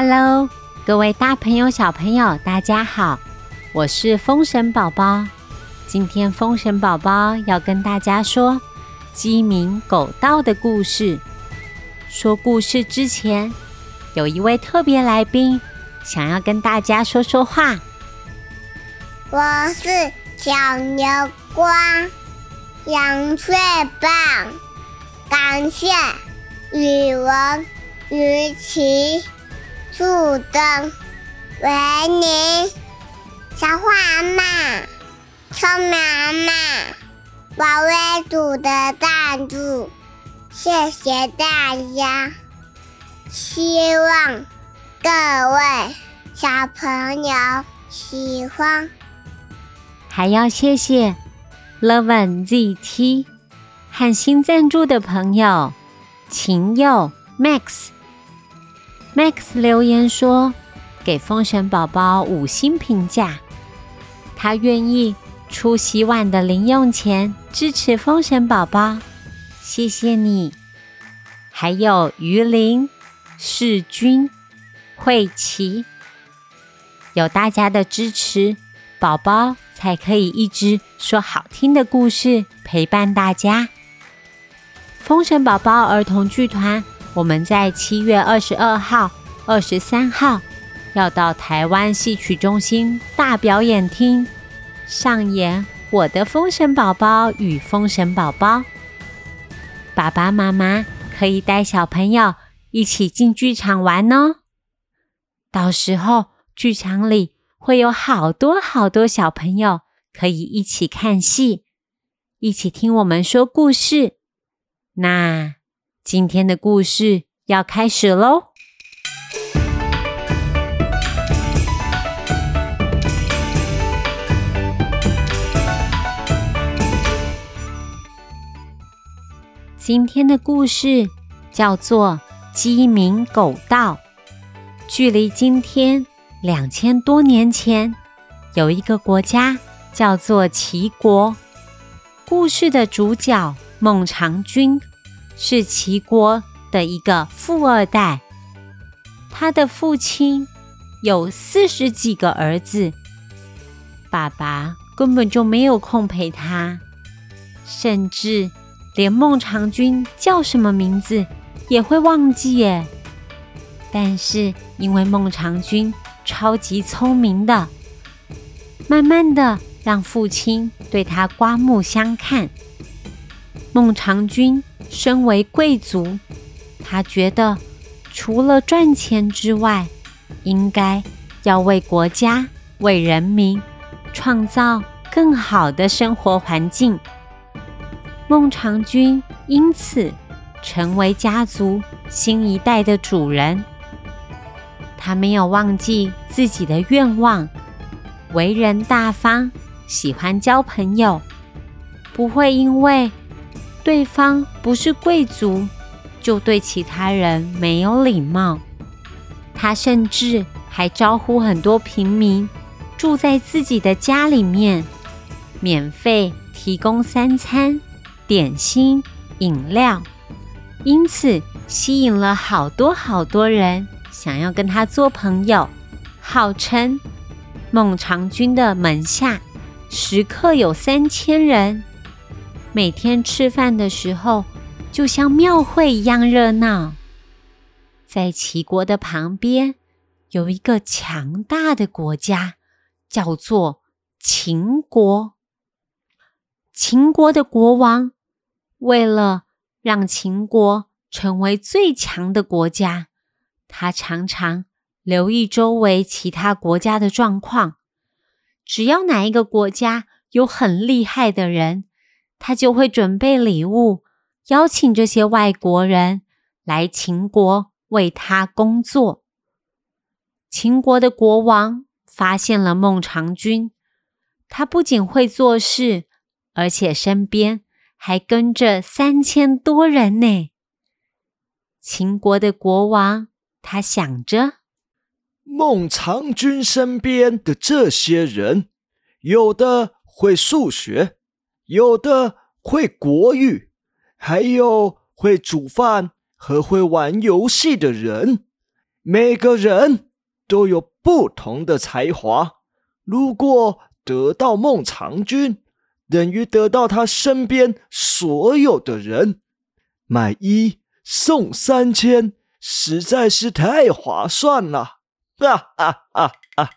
Hello，各位大朋友、小朋友，大家好，我是风神宝宝。今天风神宝宝要跟大家说鸡鸣狗盗的故事。说故事之前，有一位特别来宾想要跟大家说说话。我是小牛光，杨翠棒，感谢语文于琪。树灯，维尼，小花阿妈，聪明妈，宝贝组的赞助，谢谢大家。希望各位小朋友喜欢。还要谢谢 Leven ZT 和新赞助的朋友秦佑 Max。Max 留言说：“给风神宝宝五星评价，他愿意出洗碗的零用钱支持风神宝宝，谢谢你。”还有鱼鳞、世君、慧琪，有大家的支持，宝宝才可以一直说好听的故事陪伴大家。风神宝宝儿童剧团。我们在七月二十二号、二十三号要到台湾戏曲中心大表演厅上演《我的封神宝宝与封神宝宝》。爸爸妈妈可以带小朋友一起进剧场玩哦。到时候剧场里会有好多好多小朋友可以一起看戏，一起听我们说故事。那。今天的故事要开始喽！今天的故事叫做《鸡鸣狗盗》。距离今天两千多年前，有一个国家叫做齐国。故事的主角孟尝君。是齐国的一个富二代，他的父亲有四十几个儿子，爸爸根本就没有空陪他，甚至连孟尝君叫什么名字也会忘记耶。但是因为孟尝君超级聪明的，慢慢的让父亲对他刮目相看。孟尝君。身为贵族，他觉得除了赚钱之外，应该要为国家、为人民创造更好的生活环境。孟尝君因此成为家族新一代的主人。他没有忘记自己的愿望，为人大方，喜欢交朋友，不会因为。对方不是贵族，就对其他人没有礼貌。他甚至还招呼很多平民住在自己的家里面，免费提供三餐、点心、饮料，因此吸引了好多好多人想要跟他做朋友。号称孟尝君的门下食客有三千人。每天吃饭的时候，就像庙会一样热闹。在齐国的旁边，有一个强大的国家，叫做秦国。秦国的国王为了让秦国成为最强的国家，他常常留意周围其他国家的状况。只要哪一个国家有很厉害的人，他就会准备礼物，邀请这些外国人来秦国为他工作。秦国的国王发现了孟尝君，他不仅会做事，而且身边还跟着三千多人呢。秦国的国王他想着，孟尝君身边的这些人，有的会数学。有的会国语，还有会煮饭和会玩游戏的人，每个人都有不同的才华。如果得到孟尝君，等于得到他身边所有的人，买一送三千，实在是太划算了！哈哈哈哈！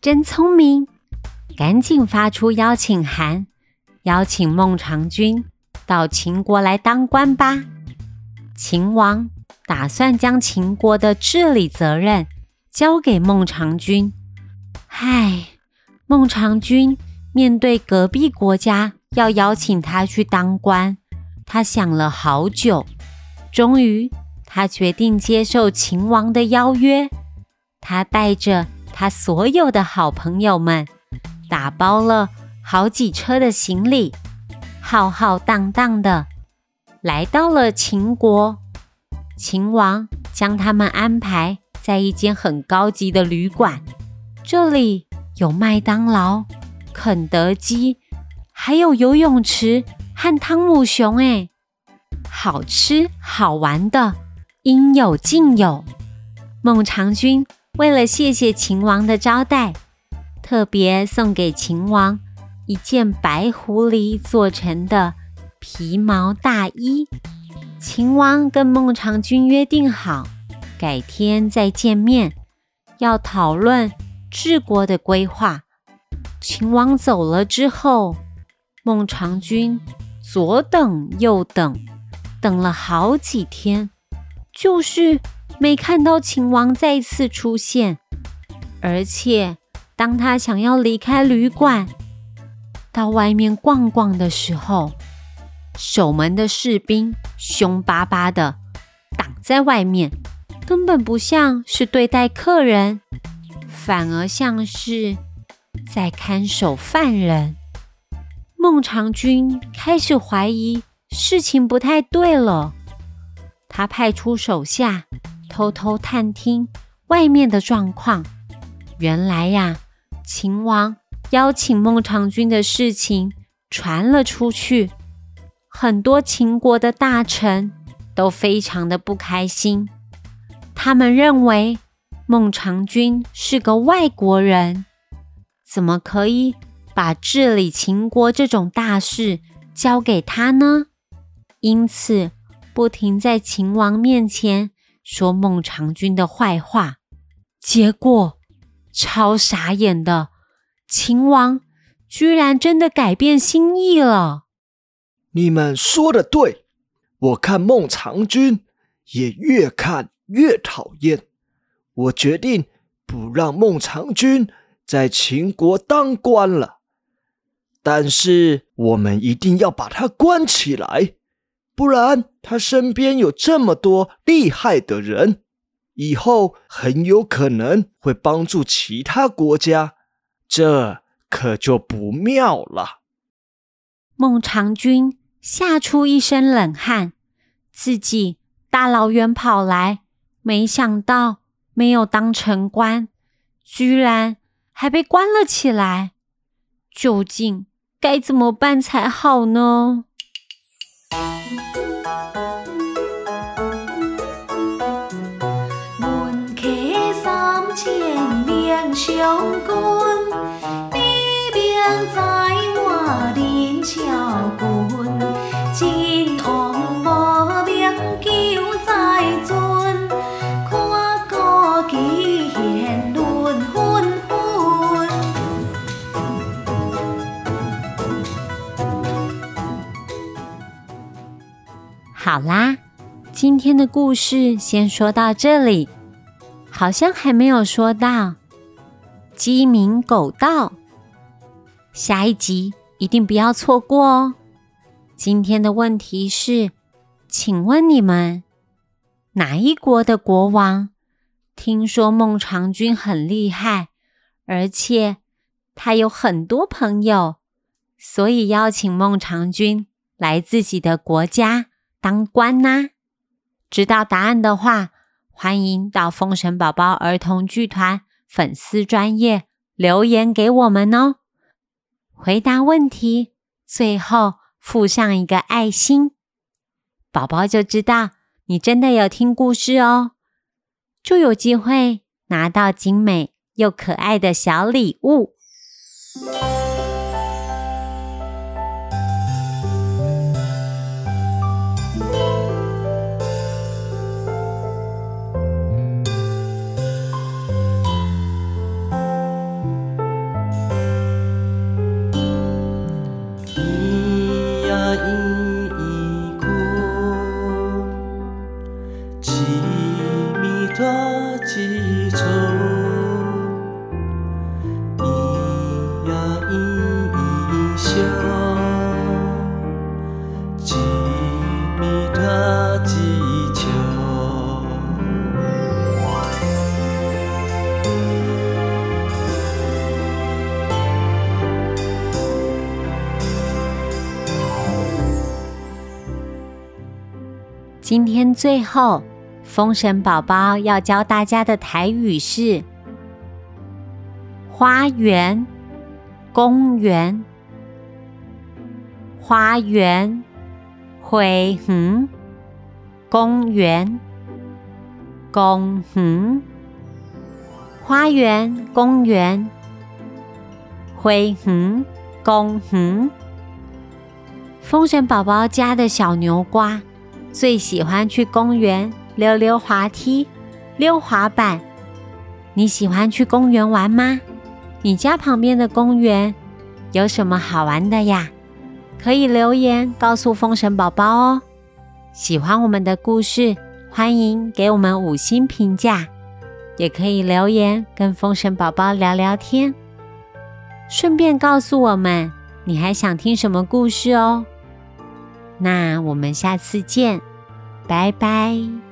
真聪明，赶紧发出邀请函，邀请孟尝君到秦国来当官吧。秦王打算将秦国的治理责任交给孟尝君。唉，孟尝君。面对隔壁国家要邀请他去当官，他想了好久，终于他决定接受秦王的邀约。他带着他所有的好朋友们，打包了好几车的行李，浩浩荡荡的来到了秦国。秦王将他们安排在一间很高级的旅馆，这里有麦当劳。肯德基，还有游泳池和汤姆熊，哎，好吃好玩的应有尽有。孟尝君为了谢谢秦王的招待，特别送给秦王一件白狐狸做成的皮毛大衣。秦王跟孟尝君约定好，改天再见面，要讨论治国的规划。秦王走了之后，孟尝君左等右等，等了好几天，就是没看到秦王再次出现。而且，当他想要离开旅馆，到外面逛逛的时候，守门的士兵凶巴巴的挡在外面，根本不像是对待客人，反而像是……在看守犯人，孟尝君开始怀疑事情不太对了。他派出手下偷偷探听外面的状况。原来呀，秦王邀请孟尝君的事情传了出去，很多秦国的大臣都非常的不开心。他们认为孟尝君是个外国人。怎么可以把治理秦国这种大事交给他呢？因此，不停在秦王面前说孟尝君的坏话。结果，超傻眼的秦王居然真的改变心意了。你们说的对，我看孟尝君也越看越讨厌。我决定不让孟尝君。在秦国当官了，但是我们一定要把他关起来，不然他身边有这么多厉害的人，以后很有可能会帮助其他国家，这可就不妙了。孟尝君吓出一身冷汗，自己大老远跑来，没想到没有当成官，居然。还被关了起来，究竟该怎么办才好呢？相公，地边在我林桥棍，金王无名求在尊，看过几现轮昏。好啦，今天的故事先说到这里，好像还没有说到鸡鸣狗盗，下一集一定不要错过哦。今天的问题是，请问你们哪一国的国王听说孟尝君很厉害，而且他有很多朋友，所以邀请孟尝君来自己的国家？当官呐？知道答案的话，欢迎到封神宝宝儿童剧团粉丝专业留言给我们哦。回答问题，最后附上一个爱心，宝宝就知道你真的有听故事哦。就有机会拿到精美又可爱的小礼物。今天最后，风神宝宝要教大家的台语是：花园、公园、花园、回园、公园、公园、花园、公园、回园、公园。风神宝宝家的小牛瓜。最喜欢去公园溜溜滑梯、溜滑板。你喜欢去公园玩吗？你家旁边的公园有什么好玩的呀？可以留言告诉风神宝宝哦。喜欢我们的故事，欢迎给我们五星评价，也可以留言跟风神宝宝聊聊天，顺便告诉我们你还想听什么故事哦。那我们下次见，拜拜。